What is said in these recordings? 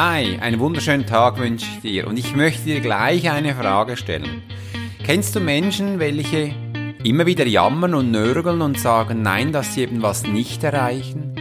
Hi, einen wunderschönen Tag wünsche ich dir und ich möchte dir gleich eine Frage stellen. Kennst du Menschen, welche immer wieder jammern und nörgeln und sagen nein, dass sie eben was nicht erreichen?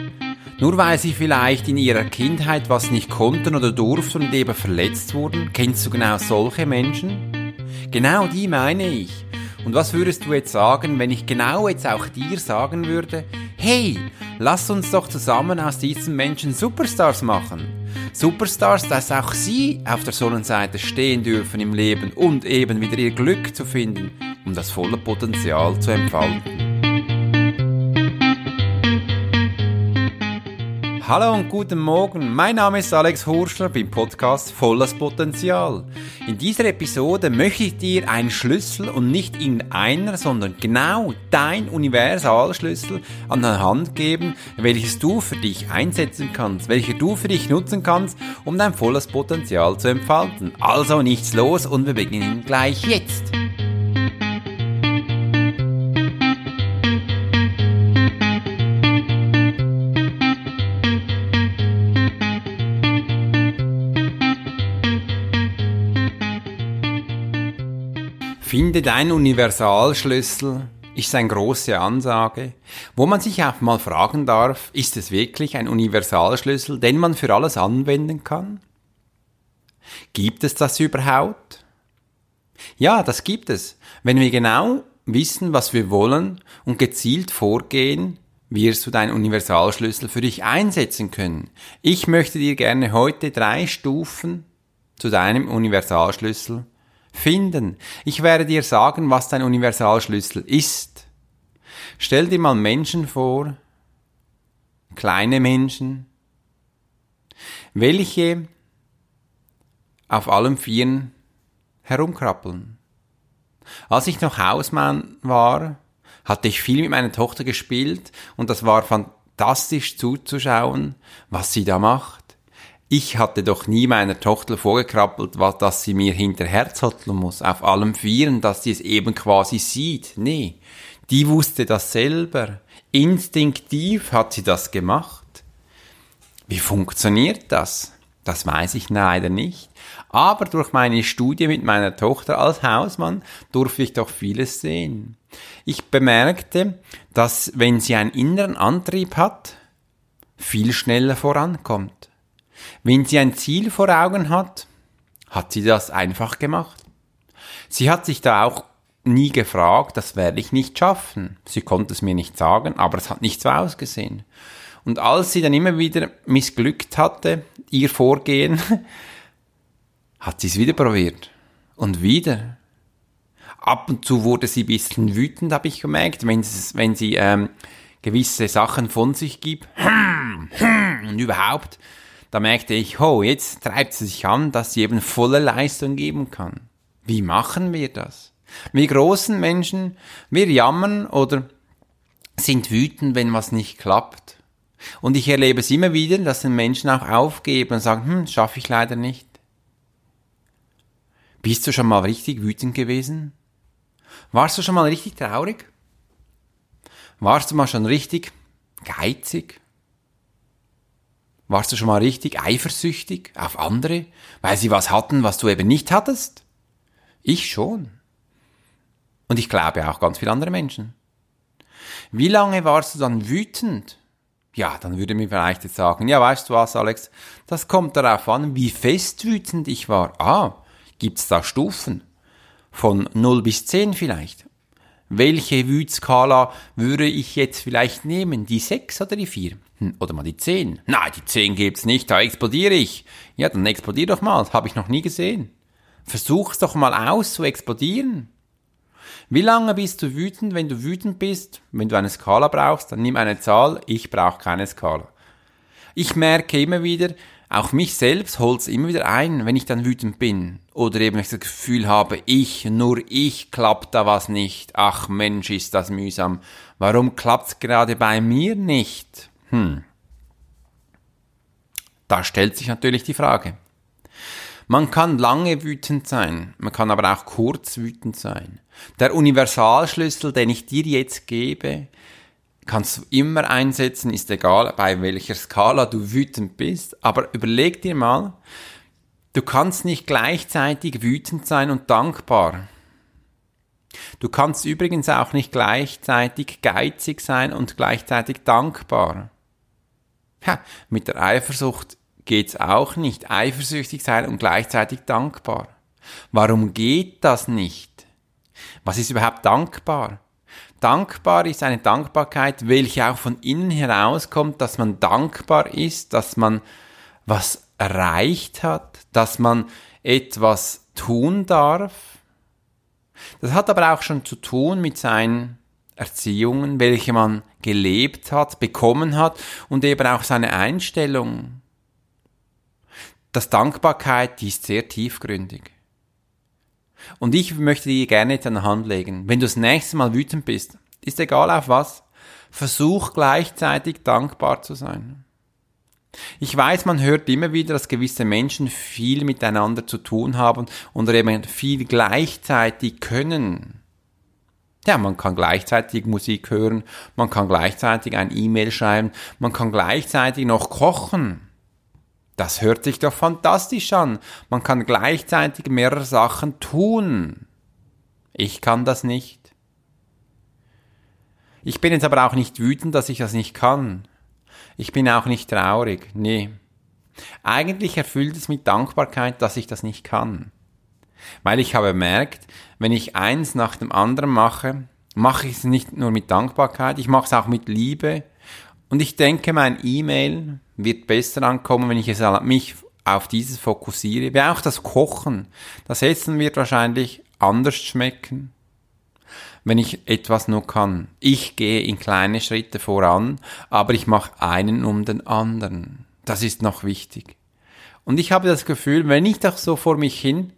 Nur weil sie vielleicht in ihrer Kindheit was nicht konnten oder durften und eben verletzt wurden? Kennst du genau solche Menschen? Genau die meine ich. Und was würdest du jetzt sagen, wenn ich genau jetzt auch dir sagen würde, hey, lass uns doch zusammen aus diesen Menschen Superstars machen. Superstars, dass auch sie auf der Sonnenseite stehen dürfen im Leben und eben wieder ihr Glück zu finden, um das volle Potenzial zu entfalten. Hallo und guten Morgen, mein Name ist Alex Horschler beim Podcast Volles Potenzial. In dieser Episode möchte ich dir einen Schlüssel und nicht irgendeiner, sondern genau dein Universalschlüssel an der Hand geben, welches du für dich einsetzen kannst, welche du für dich nutzen kannst, um dein volles Potenzial zu entfalten. Also nichts los und wir beginnen gleich jetzt. Finde deinen Universalschlüssel ist eine große Ansage, wo man sich auch mal fragen darf, ist es wirklich ein Universalschlüssel, den man für alles anwenden kann? Gibt es das überhaupt? Ja, das gibt es. Wenn wir genau wissen, was wir wollen und gezielt vorgehen, wirst du deinen Universalschlüssel für dich einsetzen können. Ich möchte dir gerne heute drei Stufen zu deinem Universalschlüssel finden. Ich werde dir sagen, was dein Universalschlüssel ist. Stell dir mal Menschen vor, kleine Menschen, welche auf allen Vieren herumkrabbeln. Als ich noch Hausmann war, hatte ich viel mit meiner Tochter gespielt und das war fantastisch zuzuschauen, was sie da macht. Ich hatte doch nie meiner Tochter vorgekrabbelt, was, dass sie mir hinterherzotteln muss, auf allem Vieren, dass sie es eben quasi sieht. Nee, die wusste das selber. Instinktiv hat sie das gemacht. Wie funktioniert das? Das weiß ich leider nicht. Aber durch meine Studie mit meiner Tochter als Hausmann durfte ich doch vieles sehen. Ich bemerkte, dass wenn sie einen inneren Antrieb hat, viel schneller vorankommt. Wenn sie ein Ziel vor Augen hat, hat sie das einfach gemacht. Sie hat sich da auch nie gefragt, das werde ich nicht schaffen. Sie konnte es mir nicht sagen, aber es hat nicht so ausgesehen. Und als sie dann immer wieder missglückt hatte, ihr Vorgehen, hat sie es wieder probiert. Und wieder. Ab und zu wurde sie ein bisschen wütend, habe ich gemerkt, wenn sie, wenn sie ähm, gewisse Sachen von sich gibt. Und überhaupt da merkte ich, oh, jetzt treibt sie sich an, dass sie eben volle Leistung geben kann. Wie machen wir das? Wir großen Menschen, wir jammern oder sind wütend, wenn was nicht klappt. Und ich erlebe es immer wieder, dass den Menschen auch aufgeben und sagen, hm, schaffe ich leider nicht. Bist du schon mal richtig wütend gewesen? Warst du schon mal richtig traurig? Warst du mal schon richtig geizig? Warst du schon mal richtig eifersüchtig auf andere, weil sie was hatten, was du eben nicht hattest? Ich schon. Und ich glaube auch ganz viele andere Menschen. Wie lange warst du dann wütend? Ja, dann würde mir vielleicht jetzt sagen, ja, weißt du was, Alex, das kommt darauf an, wie fest wütend ich war. Ah, gibt's da Stufen? Von 0 bis 10 vielleicht. Welche Wütskala würde ich jetzt vielleicht nehmen? Die 6 oder die 4? Hm, oder mal die 10? Nein, die 10 gibt's nicht, da explodiere ich. Ja, dann explodier doch mal, das habe ich noch nie gesehen. Versuch's doch mal aus zu explodieren. Wie lange bist du wütend, wenn du wütend bist? Wenn du eine Skala brauchst, dann nimm eine Zahl, ich brauche keine Skala. Ich merke immer wieder, auch mich selbst holt's immer wieder ein, wenn ich dann wütend bin. Oder eben ich das Gefühl habe, ich, nur ich klappt da was nicht. Ach Mensch, ist das mühsam. Warum klappt's gerade bei mir nicht? Hm. Da stellt sich natürlich die Frage. Man kann lange wütend sein, man kann aber auch kurz wütend sein. Der Universalschlüssel, den ich dir jetzt gebe, kannst du immer einsetzen, ist egal, bei welcher Skala du wütend bist. Aber überleg dir mal, du kannst nicht gleichzeitig wütend sein und dankbar. Du kannst übrigens auch nicht gleichzeitig geizig sein und gleichzeitig dankbar. Ja, mit der Eifersucht geht's auch nicht. Eifersüchtig sein und gleichzeitig dankbar. Warum geht das nicht? Was ist überhaupt dankbar? Dankbar ist eine Dankbarkeit, welche auch von innen herauskommt, dass man dankbar ist, dass man was erreicht hat, dass man etwas tun darf. Das hat aber auch schon zu tun mit seinen Erziehungen, welche man gelebt hat, bekommen hat und eben auch seine Einstellung. Das Dankbarkeit, die ist sehr tiefgründig. Und ich möchte dir gerne jetzt an der Hand legen. Wenn du das nächste Mal wütend bist, ist egal auf was, versuch gleichzeitig dankbar zu sein. Ich weiß, man hört immer wieder, dass gewisse Menschen viel miteinander zu tun haben und eben viel gleichzeitig können. Ja, man kann gleichzeitig Musik hören, man kann gleichzeitig ein E-Mail schreiben, man kann gleichzeitig noch kochen. Das hört sich doch fantastisch an. Man kann gleichzeitig mehrere Sachen tun. Ich kann das nicht. Ich bin jetzt aber auch nicht wütend, dass ich das nicht kann. Ich bin auch nicht traurig. Nee. Eigentlich erfüllt es mit Dankbarkeit, dass ich das nicht kann. Weil ich habe bemerkt, wenn ich eins nach dem anderen mache, mache ich es nicht nur mit Dankbarkeit, ich mache es auch mit Liebe. Und ich denke, mein E-Mail, wird besser ankommen, wenn ich es mich auf dieses fokussiere. Wie auch das Kochen. Das Essen wird wahrscheinlich anders schmecken, wenn ich etwas nur kann. Ich gehe in kleine Schritte voran, aber ich mache einen um den anderen. Das ist noch wichtig. Und ich habe das Gefühl, wenn ich doch so vor mich hin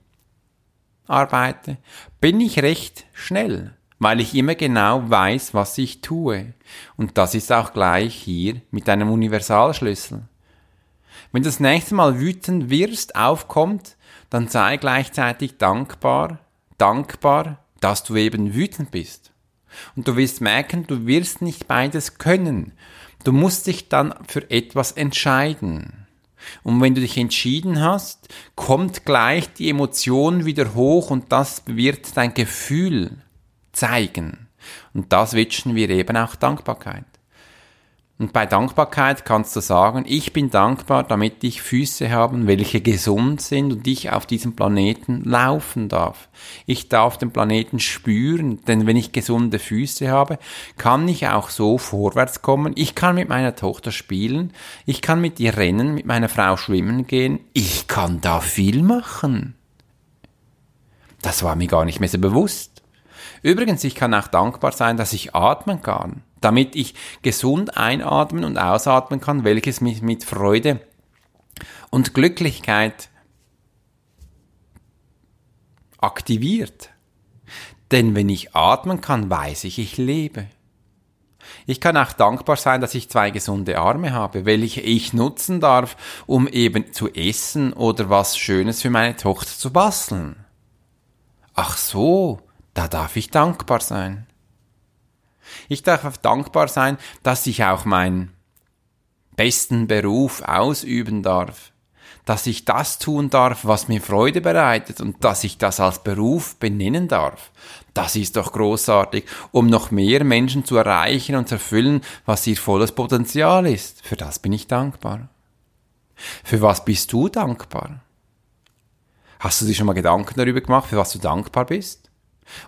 arbeite, bin ich recht schnell, weil ich immer genau weiß, was ich tue. Und das ist auch gleich hier mit einem Universalschlüssel. Wenn das nächste Mal wütend wirst, aufkommt, dann sei gleichzeitig dankbar, dankbar, dass du eben wütend bist. Und du wirst merken, du wirst nicht beides können. Du musst dich dann für etwas entscheiden. Und wenn du dich entschieden hast, kommt gleich die Emotion wieder hoch und das wird dein Gefühl zeigen. Und das wünschen wir eben auch Dankbarkeit. Und bei Dankbarkeit kannst du sagen, ich bin dankbar, damit ich Füße habe, welche gesund sind und ich auf diesem Planeten laufen darf. Ich darf den Planeten spüren, denn wenn ich gesunde Füße habe, kann ich auch so vorwärts kommen. Ich kann mit meiner Tochter spielen, ich kann mit ihr rennen, mit meiner Frau schwimmen gehen. Ich kann da viel machen. Das war mir gar nicht mehr so bewusst. Übrigens, ich kann auch dankbar sein, dass ich atmen kann, damit ich gesund einatmen und ausatmen kann, welches mich mit Freude und Glücklichkeit aktiviert. Denn wenn ich atmen kann, weiß ich, ich lebe. Ich kann auch dankbar sein, dass ich zwei gesunde Arme habe, welche ich nutzen darf, um eben zu essen oder was Schönes für meine Tochter zu basteln. Ach so, da darf ich dankbar sein. Ich darf dankbar sein, dass ich auch meinen besten Beruf ausüben darf, dass ich das tun darf, was mir Freude bereitet und dass ich das als Beruf benennen darf. Das ist doch großartig, um noch mehr Menschen zu erreichen und zu erfüllen, was ihr volles Potenzial ist. Für das bin ich dankbar. Für was bist du dankbar? Hast du dir schon mal Gedanken darüber gemacht, für was du dankbar bist?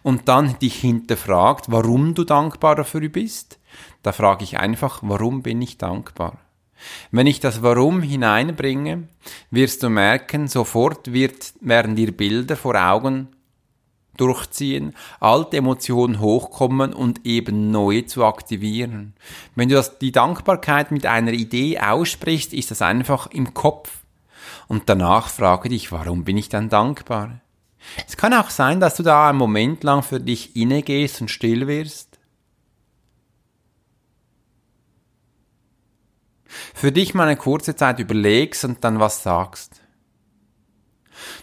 Und dann dich hinterfragt, warum du dankbar dafür bist, da frage ich einfach, warum bin ich dankbar? Wenn ich das Warum hineinbringe, wirst du merken, sofort wird, werden dir Bilder vor Augen durchziehen, alte Emotionen hochkommen und eben neue zu aktivieren. Wenn du das, die Dankbarkeit mit einer Idee aussprichst, ist das einfach im Kopf. Und danach frage dich, warum bin ich dann dankbar? Es kann auch sein, dass du da einen Moment lang für dich innegehst und still wirst. Für dich mal eine kurze Zeit überlegst und dann was sagst.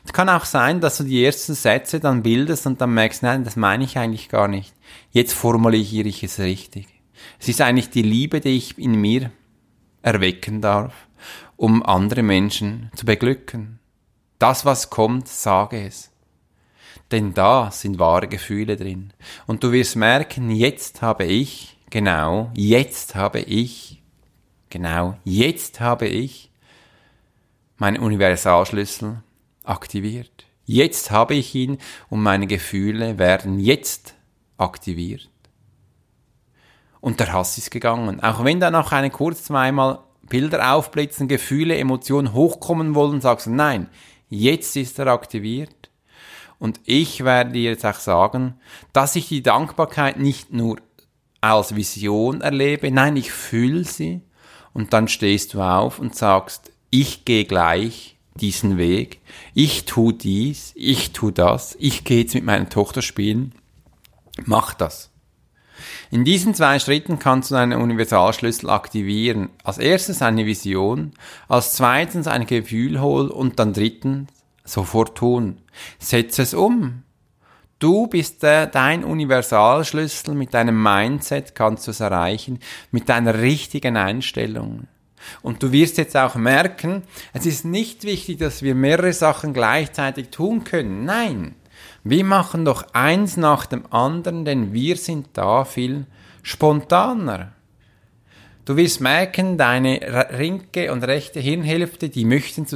Es kann auch sein, dass du die ersten Sätze dann bildest und dann merkst, nein, das meine ich eigentlich gar nicht. Jetzt formuliere ich es richtig. Es ist eigentlich die Liebe, die ich in mir erwecken darf, um andere Menschen zu beglücken. Das, was kommt, sage es. Denn da sind wahre Gefühle drin. Und du wirst merken, jetzt habe ich, genau, jetzt habe ich, genau, jetzt habe ich meinen Universalschlüssel aktiviert. Jetzt habe ich ihn und meine Gefühle werden jetzt aktiviert. Und der Hass ist gegangen. Auch wenn da noch eine kurz zweimal Bilder aufblitzen, Gefühle, Emotionen hochkommen wollen, sagst du, nein, jetzt ist er aktiviert. Und ich werde dir jetzt auch sagen, dass ich die Dankbarkeit nicht nur als Vision erlebe, nein, ich fühle sie. Und dann stehst du auf und sagst, ich gehe gleich diesen Weg, ich tu dies, ich tu das, ich gehe jetzt mit meiner Tochter spielen, mach das. In diesen zwei Schritten kannst du deinen Universalschlüssel aktivieren. Als erstes eine Vision, als zweitens ein Gefühl holen und dann drittens sofort tun. Setz es um. Du bist der, dein Universalschlüssel, mit deinem Mindset kannst du es erreichen, mit deiner richtigen Einstellung. Und du wirst jetzt auch merken, es ist nicht wichtig, dass wir mehrere Sachen gleichzeitig tun können. Nein, wir machen doch eins nach dem anderen, denn wir sind da viel spontaner. Du wirst merken, deine linke und rechte Hirnhälfte, die möchten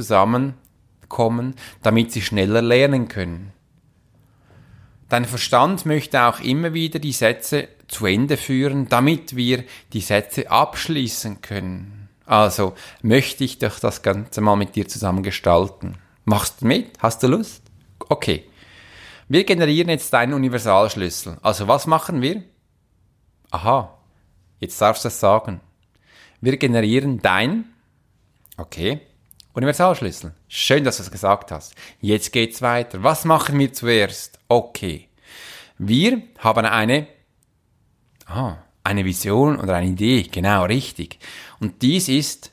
zusammenkommen, damit sie schneller lernen können. Dein Verstand möchte auch immer wieder die Sätze zu Ende führen, damit wir die Sätze abschließen können. Also möchte ich doch das Ganze mal mit dir zusammen gestalten. Machst du mit? Hast du Lust? Okay. Wir generieren jetzt deinen Universalschlüssel. Also was machen wir? Aha, jetzt darfst du es sagen. Wir generieren dein, okay, Universalschlüssel. Schön, dass du es gesagt hast. Jetzt geht's weiter. Was machen wir zuerst? Okay. Wir haben eine, ah, eine Vision oder eine Idee, genau, richtig. Und dies ist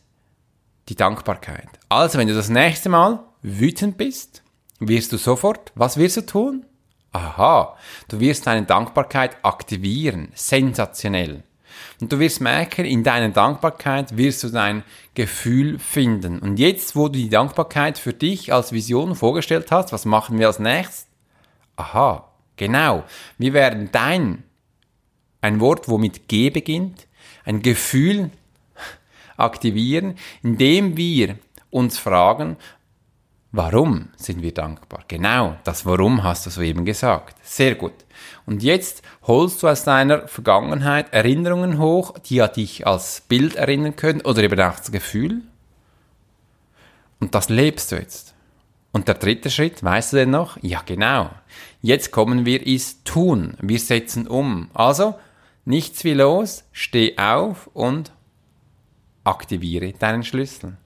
die Dankbarkeit. Also, wenn du das nächste Mal wütend bist, wirst du sofort, was wirst du tun? Aha, du wirst deine Dankbarkeit aktivieren, sensationell. Und du wirst merken, in deiner Dankbarkeit wirst du dein Gefühl finden. Und jetzt, wo du die Dankbarkeit für dich als Vision vorgestellt hast, was machen wir als nächstes? Aha, genau. Wir werden dein ein Wort, womit G beginnt, ein Gefühl aktivieren, indem wir uns fragen, warum sind wir dankbar? Genau, das Warum hast du soeben gesagt. Sehr gut. Und jetzt holst du aus deiner Vergangenheit Erinnerungen hoch, die an dich als Bild erinnern können oder eben auch das Gefühl. Und das lebst du jetzt. Und der dritte Schritt, weißt du denn noch? Ja, genau. Jetzt kommen wir ins Tun. Wir setzen um. Also, Nichts wie los, steh auf und aktiviere deinen Schlüssel.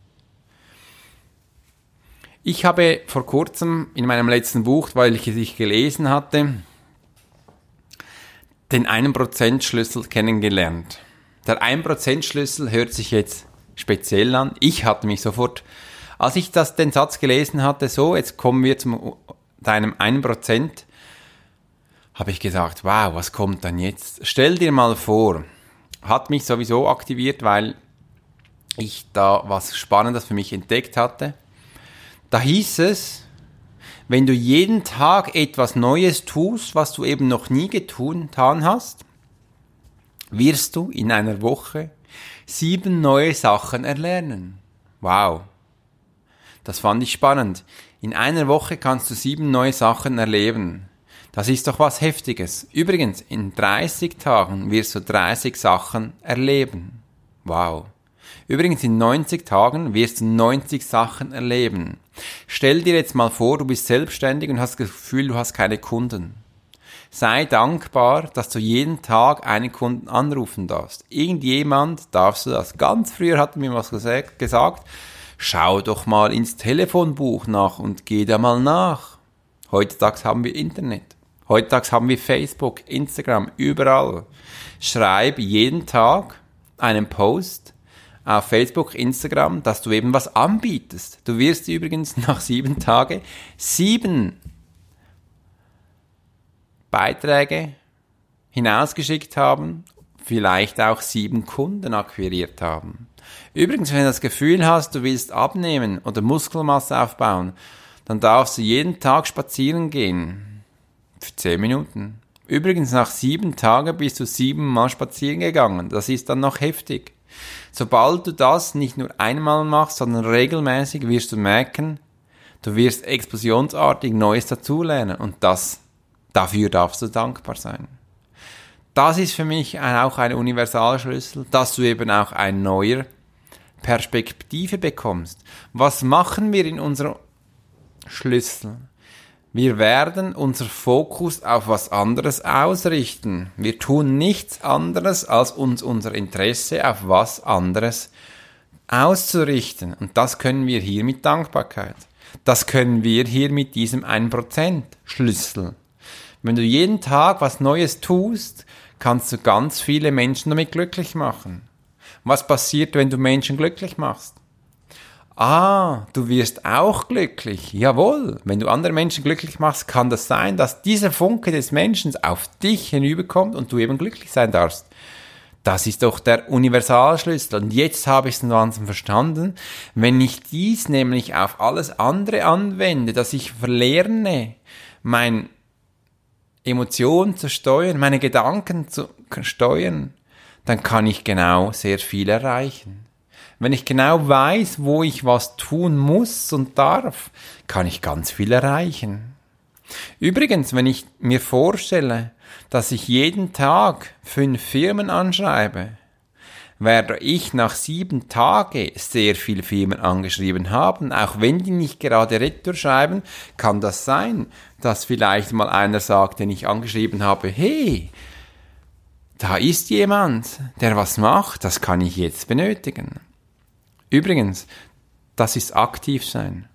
Ich habe vor kurzem in meinem letzten Buch, weil ich es gelesen hatte, den 1%-Schlüssel kennengelernt. Der 1%-Schlüssel hört sich jetzt speziell an. Ich hatte mich sofort, als ich das, den Satz gelesen hatte, so, jetzt kommen wir zu deinem 1%, habe ich gesagt, wow, was kommt dann jetzt? Stell dir mal vor, hat mich sowieso aktiviert, weil ich da was Spannendes für mich entdeckt hatte. Da hieß es, wenn du jeden Tag etwas Neues tust, was du eben noch nie getan hast, wirst du in einer Woche sieben neue Sachen erlernen. Wow. Das fand ich spannend. In einer Woche kannst du sieben neue Sachen erleben. Das ist doch was Heftiges. Übrigens, in 30 Tagen wirst du 30 Sachen erleben. Wow. Übrigens, in 90 Tagen wirst du 90 Sachen erleben. Stell dir jetzt mal vor, du bist selbstständig und hast das Gefühl, du hast keine Kunden. Sei dankbar, dass du jeden Tag einen Kunden anrufen darfst. Irgendjemand darfst du das. Ganz früher hat mir was gesagt, schau doch mal ins Telefonbuch nach und geh da mal nach. Heutzutage haben wir Internet. Heutzutage haben wir Facebook, Instagram, überall. Schreib jeden Tag einen Post auf Facebook, Instagram, dass du eben was anbietest. Du wirst übrigens nach sieben Tagen sieben Beiträge hinausgeschickt haben vielleicht auch sieben Kunden akquiriert haben. Übrigens, wenn du das Gefühl hast, du willst abnehmen oder Muskelmasse aufbauen, dann darfst du jeden Tag spazieren gehen. Für zehn Minuten. Übrigens, nach sieben Tagen bist du siebenmal spazieren gegangen. Das ist dann noch heftig. Sobald du das nicht nur einmal machst, sondern regelmäßig, wirst du merken, du wirst explosionsartig Neues dazulernen. Und das, dafür darfst du dankbar sein. Das ist für mich auch ein Universalschlüssel, dass du eben auch ein neuer Perspektive bekommst. Was machen wir in unserer Schlüssel? Wir werden unser Fokus auf was anderes ausrichten. Wir tun nichts anderes, als uns unser Interesse auf was anderes auszurichten. Und das können wir hier mit Dankbarkeit. Das können wir hier mit diesem 1% Schlüssel. Wenn du jeden Tag was Neues tust, kannst du ganz viele Menschen damit glücklich machen. Was passiert, wenn du Menschen glücklich machst? Ah, du wirst auch glücklich. Jawohl. Wenn du andere Menschen glücklich machst, kann das sein, dass dieser Funke des Menschen auf dich hinüberkommt und du eben glücklich sein darfst. Das ist doch der Universalschlüssel. Und jetzt habe ich es langsam verstanden. Wenn ich dies nämlich auf alles andere anwende, dass ich verlerne, mein Emotionen zu steuern, meine Gedanken zu steuern, dann kann ich genau sehr viel erreichen. Wenn ich genau weiß, wo ich was tun muss und darf, kann ich ganz viel erreichen. Übrigens, wenn ich mir vorstelle, dass ich jeden Tag fünf Firmen anschreibe, werde ich nach sieben Tagen sehr viele Firmen angeschrieben haben. Auch wenn die nicht gerade Retour schreiben, kann das sein, dass vielleicht mal einer sagt, den ich angeschrieben habe, hey, da ist jemand, der was macht, das kann ich jetzt benötigen. Übrigens, das ist aktiv sein.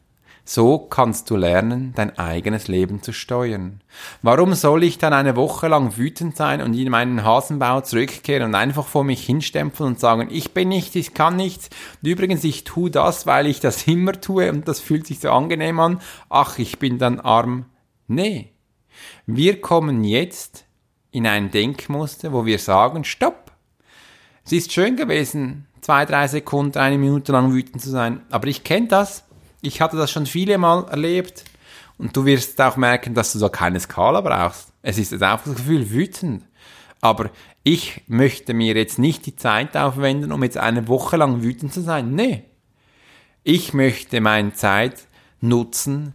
So kannst du lernen, dein eigenes Leben zu steuern. Warum soll ich dann eine Woche lang wütend sein und in meinen Hasenbau zurückkehren und einfach vor mich hinstempeln und sagen, ich bin nichts, ich kann nichts. Und übrigens, ich tue das, weil ich das immer tue und das fühlt sich so angenehm an. Ach, ich bin dann arm. Nee. Wir kommen jetzt in ein Denkmuster, wo wir sagen, stopp. Es ist schön gewesen, zwei, drei Sekunden, eine Minute lang wütend zu sein, aber ich kenne das ich hatte das schon viele Mal erlebt und du wirst auch merken, dass du da keine Skala brauchst. Es ist jetzt auch das Gefühl wütend. Aber ich möchte mir jetzt nicht die Zeit aufwenden, um jetzt eine Woche lang wütend zu sein. Nee. Ich möchte meine Zeit nutzen,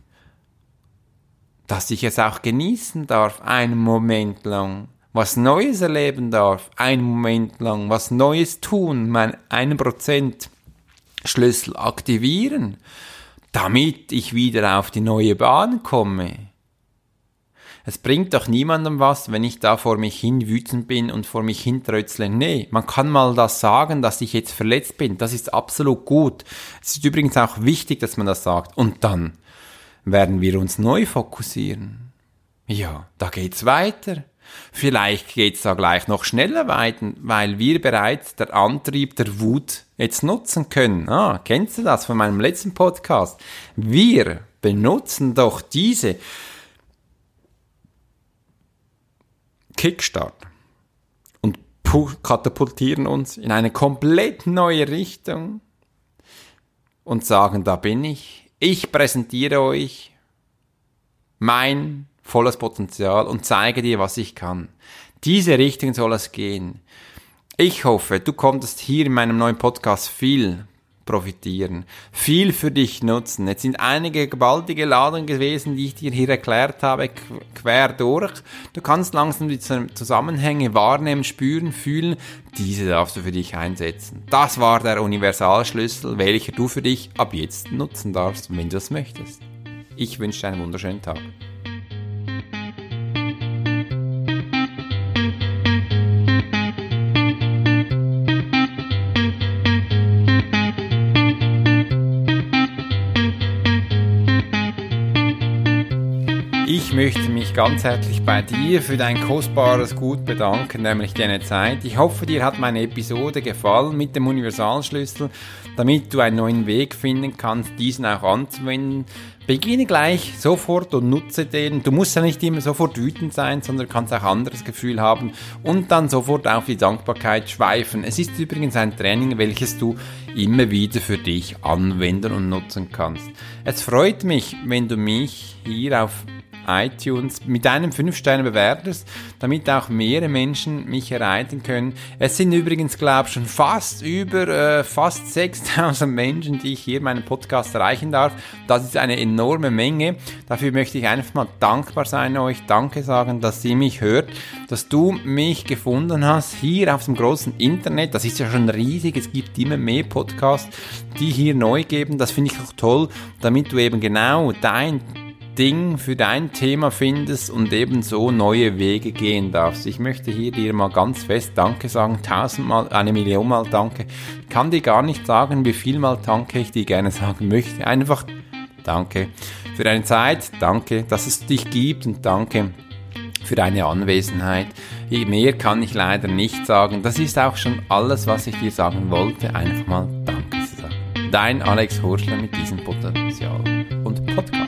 dass ich es auch genießen darf, einen Moment lang, was Neues erleben darf, einen Moment lang, was Neues tun, mein 1% Schlüssel aktivieren damit ich wieder auf die neue Bahn komme. Es bringt doch niemandem was, wenn ich da vor mich hin wütend bin und vor mich hin trötzle. Nee, man kann mal das sagen, dass ich jetzt verletzt bin. Das ist absolut gut. Es ist übrigens auch wichtig, dass man das sagt. Und dann werden wir uns neu fokussieren. Ja, da geht's weiter. Vielleicht geht's da gleich noch schneller weiter, weil wir bereits der Antrieb der Wut jetzt nutzen können. Ah, kennst du das von meinem letzten Podcast? Wir benutzen doch diese Kickstart und katapultieren uns in eine komplett neue Richtung und sagen, da bin ich. Ich präsentiere euch mein volles Potenzial und zeige dir, was ich kann. Diese Richtung soll es gehen. Ich hoffe, du konntest hier in meinem neuen Podcast viel profitieren, viel für dich nutzen. Jetzt sind einige gewaltige Ladungen gewesen, die ich dir hier erklärt habe, quer durch. Du kannst langsam die Zusammenhänge wahrnehmen, spüren, fühlen. Diese darfst du für dich einsetzen. Das war der Universalschlüssel, welcher du für dich ab jetzt nutzen darfst, wenn du es möchtest. Ich wünsche dir einen wunderschönen Tag. Möchte mich ganz herzlich bei dir für dein kostbares Gut bedanken, nämlich deine Zeit. Ich hoffe, dir hat meine Episode gefallen mit dem Universalschlüssel, damit du einen neuen Weg finden kannst, diesen auch anzuwenden. Beginne gleich sofort und nutze den. Du musst ja nicht immer sofort wütend sein, sondern kannst auch anderes Gefühl haben und dann sofort auf die Dankbarkeit schweifen. Es ist übrigens ein Training, welches du immer wieder für dich anwenden und nutzen kannst. Es freut mich, wenn du mich hier auf iTunes mit einem 5-Sterne bewertest, damit auch mehrere Menschen mich erreichen können. Es sind übrigens, glaube ich, schon fast über äh, fast 6000 Menschen, die ich hier meinen Podcast erreichen darf. Das ist eine enorme Menge. Dafür möchte ich einfach mal dankbar sein euch, danke sagen, dass ihr mich hört, dass du mich gefunden hast hier auf dem großen Internet. Das ist ja schon riesig. Es gibt immer mehr Podcasts, die hier neu geben. Das finde ich auch toll, damit du eben genau dein Ding für dein Thema findest und ebenso neue Wege gehen darfst. Ich möchte hier dir mal ganz fest Danke sagen, tausendmal, eine Million Mal Danke. Ich kann dir gar nicht sagen, wie viel Mal Danke ich dir gerne sagen möchte. Einfach Danke für deine Zeit, danke, dass es dich gibt und danke für deine Anwesenheit. Mehr kann ich leider nicht sagen. Das ist auch schon alles, was ich dir sagen wollte. Einfach mal Danke zu sagen. Dein Alex Horschler mit diesem Potenzial und Podcast.